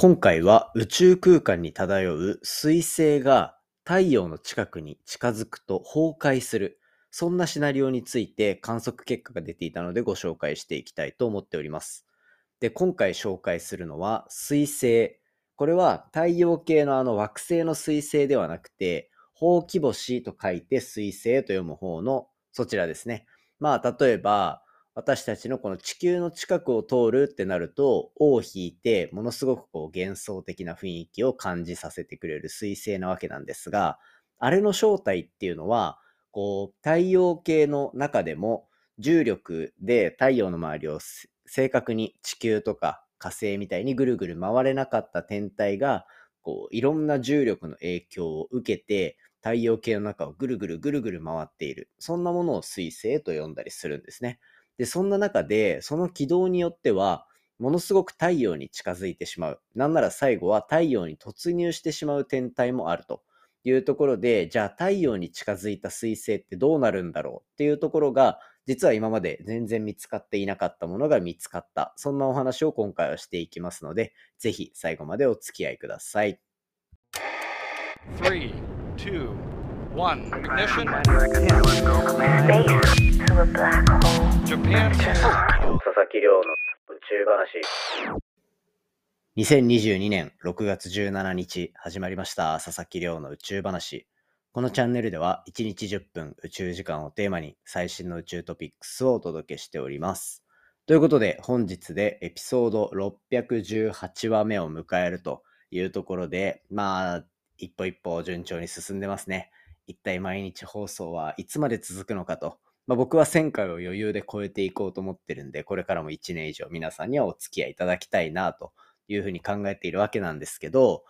今回は宇宙空間に漂う彗星が太陽の近くに近づくと崩壊する。そんなシナリオについて観測結果が出ていたのでご紹介していきたいと思っております。で、今回紹介するのは彗星。これは太陽系のあの惑星の彗星ではなくて、ほうき星と書いて彗星と読む方のそちらですね。まあ、例えば、私たちのこの地球の近くを通るってなると、尾を引いて、ものすごくこう幻想的な雰囲気を感じさせてくれる彗星なわけなんですが、あれの正体っていうのは、こう、太陽系の中でも重力で太陽の周りを正確に地球とか火星みたいにぐるぐる回れなかった天体が、こう、いろんな重力の影響を受けて、太陽系の中をぐるぐるぐるぐる回っている。そんなものを彗星と呼んだりするんですね。で、そんな中で、その軌道によっては、ものすごく太陽に近づいてしまう。なんなら最後は太陽に突入してしまう天体もあるというところで、じゃあ太陽に近づいた彗星ってどうなるんだろう？っていうところが、実は今まで全然見つかっていなかったものが見つかった。そんなお話を今回はしていきますので、ぜひ最後までお付き合いください。3, 2, 1, ignition. 佐々木亮の宇宙話。2022年6月17日始まりました佐々木亮の宇宙話。このチャンネルでは1日10分宇宙時間をテーマに最新の宇宙トピックスをお届けしております。ということで本日でエピソード618話目を迎えるというところで、まあ、一歩一歩順調に進んでますね。一体毎日放送はいつまで続くのかとまあ、僕は1000回を余裕で超えていこうと思ってるんで、これからも1年以上皆さんにはお付き合いいただきたいなというふうに考えているわけなんですけど、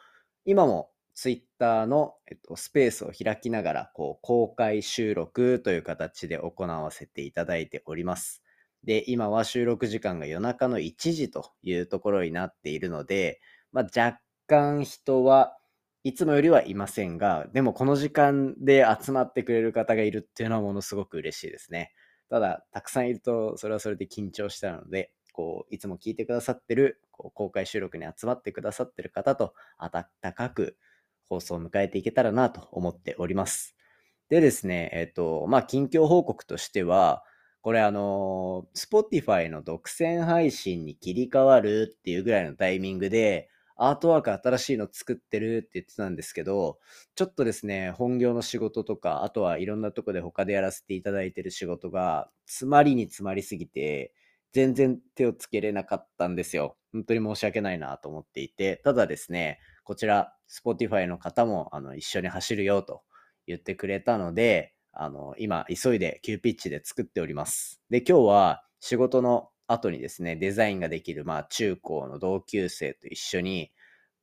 今も Twitter の、えっと、スペースを開きながら、こう、公開収録という形で行わせていただいております。で、今は収録時間が夜中の1時というところになっているので、まあ、若干人はいつもよりはいませんが、でもこの時間で集まってくれる方がいるっていうのはものすごく嬉しいですね。ただ、たくさんいると、それはそれで緊張したので、こう、いつも聞いてくださってる、こう公開収録に集まってくださってる方と、温かく放送を迎えていけたらなと思っております。でですね、えっ、と、まあ、近況報告としては、これあの、Spotify の独占配信に切り替わるっていうぐらいのタイミングで、アートワーク新しいの作ってるって言ってたんですけど、ちょっとですね、本業の仕事とか、あとはいろんなとこで他でやらせていただいてる仕事が、詰まりに詰まりすぎて、全然手をつけれなかったんですよ。本当に申し訳ないなと思っていて、ただですね、こちら、Spotify の方もあの一緒に走るよと言ってくれたので、あの今、急いで急ピッチで作っております。で、今日は仕事の後にですね、デザインができる、まあ、中高の同級生と一緒に、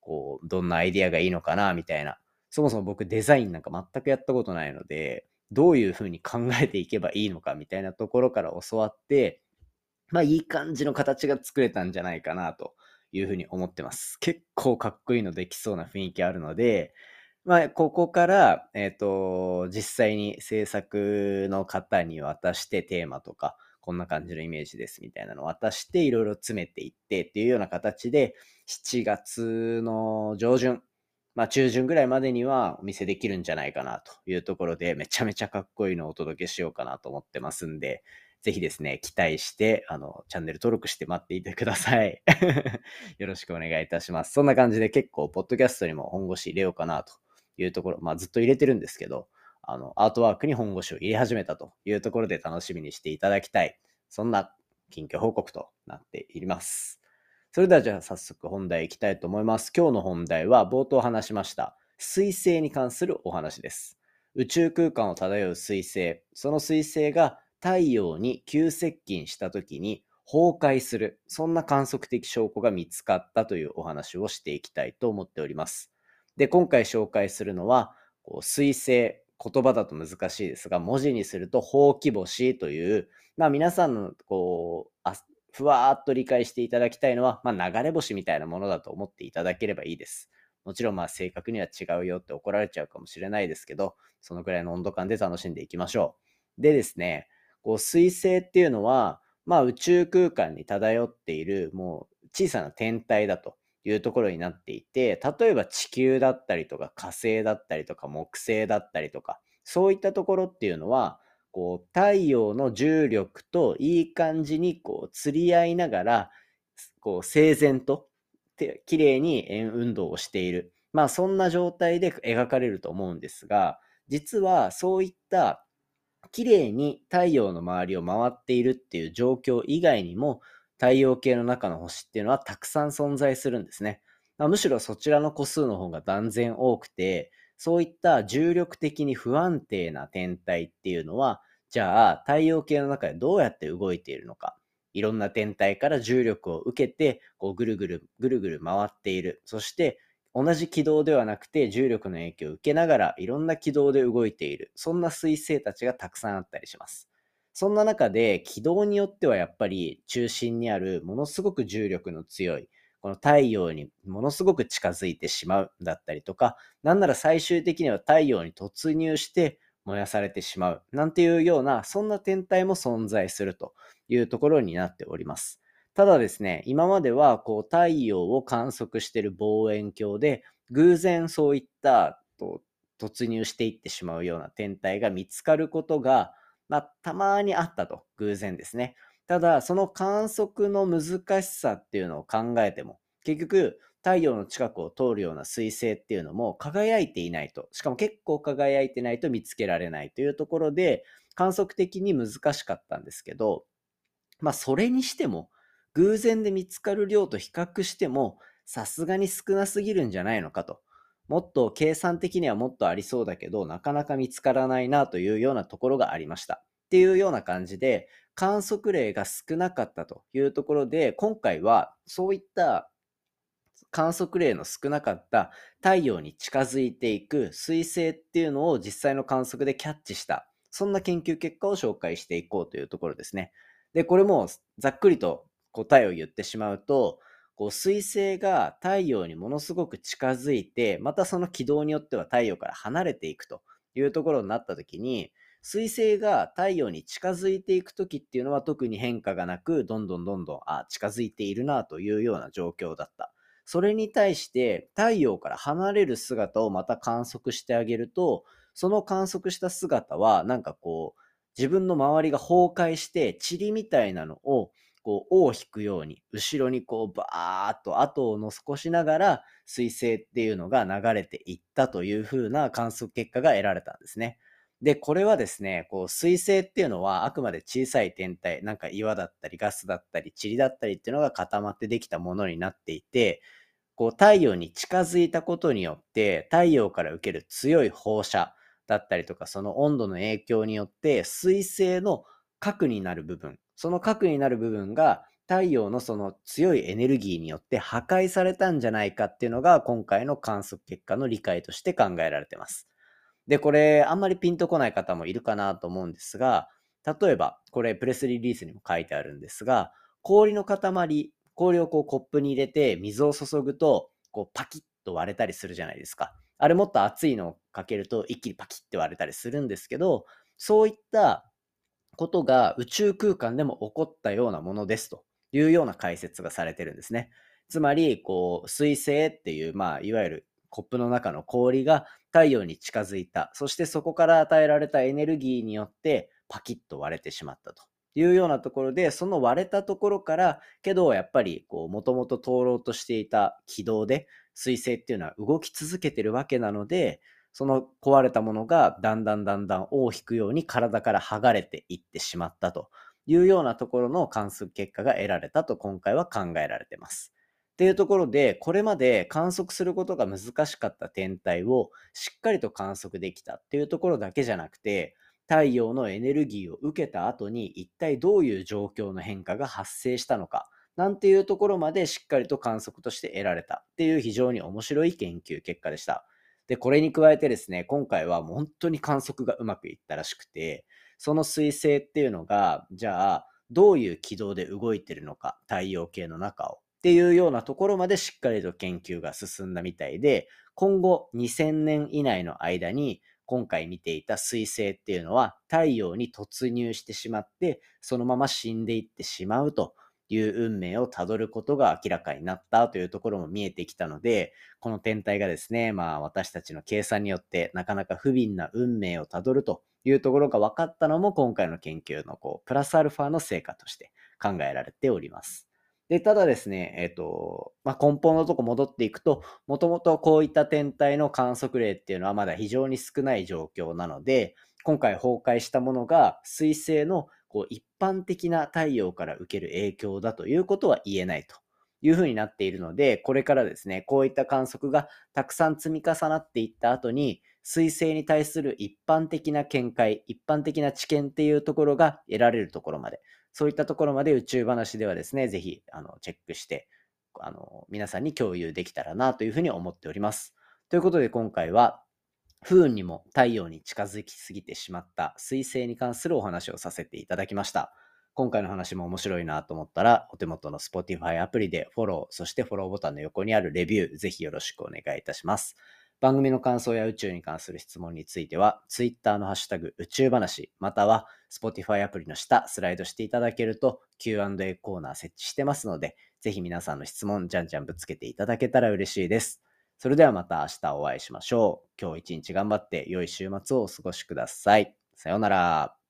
こう、どんなアイディアがいいのかな、みたいな。そもそも僕デザインなんか全くやったことないので、どういうふうに考えていけばいいのかみたいなところから教わって、まあいい感じの形が作れたんじゃないかなというふうに思ってます。結構かっこいいのできそうな雰囲気あるので、まあここから、えっ、ー、と、実際に制作の方に渡してテーマとか、こんな感じのイメージですみたいなのを渡していろいろ詰めていってっていうような形で7月の上旬、まあ中旬ぐらいまでにはお見せできるんじゃないかなというところでめちゃめちゃかっこいいのをお届けしようかなと思ってますんで、ぜひですね、期待して、あの、チャンネル登録して待っていてください。よろしくお願いいたします。そんな感じで結構、ポッドキャストにも本腰入れようかなというところ、まあずっと入れてるんですけど、あの、アートワークに本腰を入れ始めたというところで楽しみにしていただきたい。そんな近況報告となっています。それではじゃあ早速本題いきたいと思います。今日の本題は冒頭話しました水星に関するお話です。宇宙空間を漂う水星、その水星が太陽に急接近した時に崩壊する、そんな観測的証拠が見つかったというお話をしていきたいと思っております。で、今回紹介するのは、こう水星、言葉だと難しいですが、文字にすると、ほうき星という、まあ皆さんの、こう、あふわーっと理解していただきたいのは、まあ流れ星みたいなものだと思っていただければいいです。もちろんまあ正確には違うよって怒られちゃうかもしれないですけど、そのくらいの温度感で楽しんでいきましょう。でですね、こう水星っていうのは、まあ宇宙空間に漂っているもう小さな天体だというところになっていて、例えば地球だったりとか火星だったりとか木星だったりとか、そういったところっていうのは、こう太陽の重力といい感じにこう釣り合いながら、こう整然と綺麗に円運動をしている。まあそんな状態で描かれると思うんですが、実はそういった綺麗に太陽の周りを回っているっていう状況以外にも、太陽系の中の星っていうのはたくさん存在するんですね。まあ、むしろそちらの個数の方が断然多くて、そういった重力的に不安定な天体っていうのは、じゃあ太陽系の中でどうやって動いているのか。いろんな天体から重力を受けて、こうぐるぐるぐるぐる回っている。そして同じ軌道ではなくて重力の影響を受けながらいろんな軌道で動いている。そんな彗星たちがたくさんあったりします。そんな中で軌道によってはやっぱり中心にあるものすごく重力の強いこの太陽にものすごく近づいてしまうだったりとか、なんなら最終的には太陽に突入して燃やされてしまうなんていうような、そんな天体も存在するというところになっております。ただですね、今まではこう太陽を観測している望遠鏡で、偶然そういったと突入していってしまうような天体が見つかることが、まあ、たまにあったと、偶然ですね。ただ、その観測の難しさっていうのを考えても、結局、太陽の近くを通るような彗星っていうのも輝いていないと、しかも結構輝いてないと見つけられないというところで、観測的に難しかったんですけど、まあ、それにしても、偶然で見つかる量と比較しても、さすがに少なすぎるんじゃないのかと。もっと計算的にはもっとありそうだけど、なかなか見つからないなというようなところがありました。っていうような感じで、観測例が少なかったというところで、今回はそういった観測例の少なかった太陽に近づいていく彗星っていうのを実際の観測でキャッチした、そんな研究結果を紹介していこうというところですね。で、これもざっくりと答えを言ってしまうと、こう水星が太陽にものすごく近づいて、またその軌道によっては太陽から離れていくというところになった時に、水星が太陽に近づいていく時っていうのは特に変化がなく、どんどんどんどん、あ、近づいているなというような状況だった。それに対して太陽から離れる姿をまた観測してあげると、その観測した姿はなんかこう、自分の周りが崩壊して塵みたいなのをこう、尾を引くように、後ろにこう、バーっと後を残しながら、彗星っていうのが流れていったという風な観測結果が得られたんですね。で、これはですね、こう、彗星っていうのはあくまで小さい天体、なんか岩だったりガスだったり塵だったりっていうのが固まってできたものになっていて、こう、太陽に近づいたことによって、太陽から受ける強い放射だったりとか、その温度の影響によって、彗星の核になる部分、その核になる部分が太陽のその強いエネルギーによって破壊されたんじゃないかっていうのが今回の観測結果の理解として考えられてます。で、これあんまりピンとこない方もいるかなと思うんですが、例えばこれプレスリリースにも書いてあるんですが、氷の塊、氷をこうコップに入れて水を注ぐとこうパキッと割れたりするじゃないですか。あれもっと熱いのをかけると一気にパキッて割れたりするんですけど、そういったことが宇宙空間でも起こったようなものですというような解説がされてるんですね。つまり、こう、水星っていう、まあ、いわゆるコップの中の氷が太陽に近づいた。そしてそこから与えられたエネルギーによってパキッと割れてしまったというようなところで、その割れたところから、けどやっぱり、こう、もともと通ろうとしていた軌道で、水星っていうのは動き続けてるわけなので、その壊れたものがだんだんだんだん尾を引くように体から剥がれていってしまったというようなところの観測結果が得られたと今回は考えられてます。っていうところで、これまで観測することが難しかった天体をしっかりと観測できたっていうところだけじゃなくて、太陽のエネルギーを受けた後に一体どういう状況の変化が発生したのか、なんていうところまでしっかりと観測として得られたっていう非常に面白い研究結果でした。で、これに加えてですね、今回はもう本当に観測がうまくいったらしくて、その彗星っていうのが、じゃあ、どういう軌道で動いてるのか、太陽系の中を。っていうようなところまでしっかりと研究が進んだみたいで、今後2000年以内の間に、今回見ていた彗星っていうのは太陽に突入してしまって、そのまま死んでいってしまうという運命をたどることが明らかになったというところも見えてきたので、この天体がですね、まあ私たちの計算によってなかなか不憫な運命をたどるというところが分かったのも今回の研究のこうプラスアルファの成果として考えられております。で、ただですね、えっ、と、まあ、根本のとこ戻っていくと、もともとこういった天体の観測例っていうのはまだ非常に少ない状況なので、今回崩壊したものが彗星のこう一般的な太陽から受ける影響だということは言えないというふうになっているので、これからですね、こういった観測がたくさん積み重なっていった後に、彗星に対する一般的な見解、一般的な知見っていうところが得られるところまで、そういったところまで宇宙話ではですね、ぜひあのチェックして、あの皆さんに共有できたらなというふうに思っております。ということで今回は、不運にも太陽に近づきすぎてしまった彗星に関するお話をさせていただきました。今回の話も面白いなと思ったら、お手元の Spotify アプリでフォロー、そしてフォローボタンの横にあるレビュー、ぜひよろしくお願いいたします。番組の感想や宇宙に関する質問については、Twitter のハッシュタグ宇宙話、または Spotify アプリの下、スライドしていただけると Q&A コーナー設置してますので、ぜひ皆さんの質問、じゃんじゃんぶつけていただけたら嬉しいです。それではまた明日お会いしましょう。今日一日頑張って良い週末をお過ごしください。さようなら。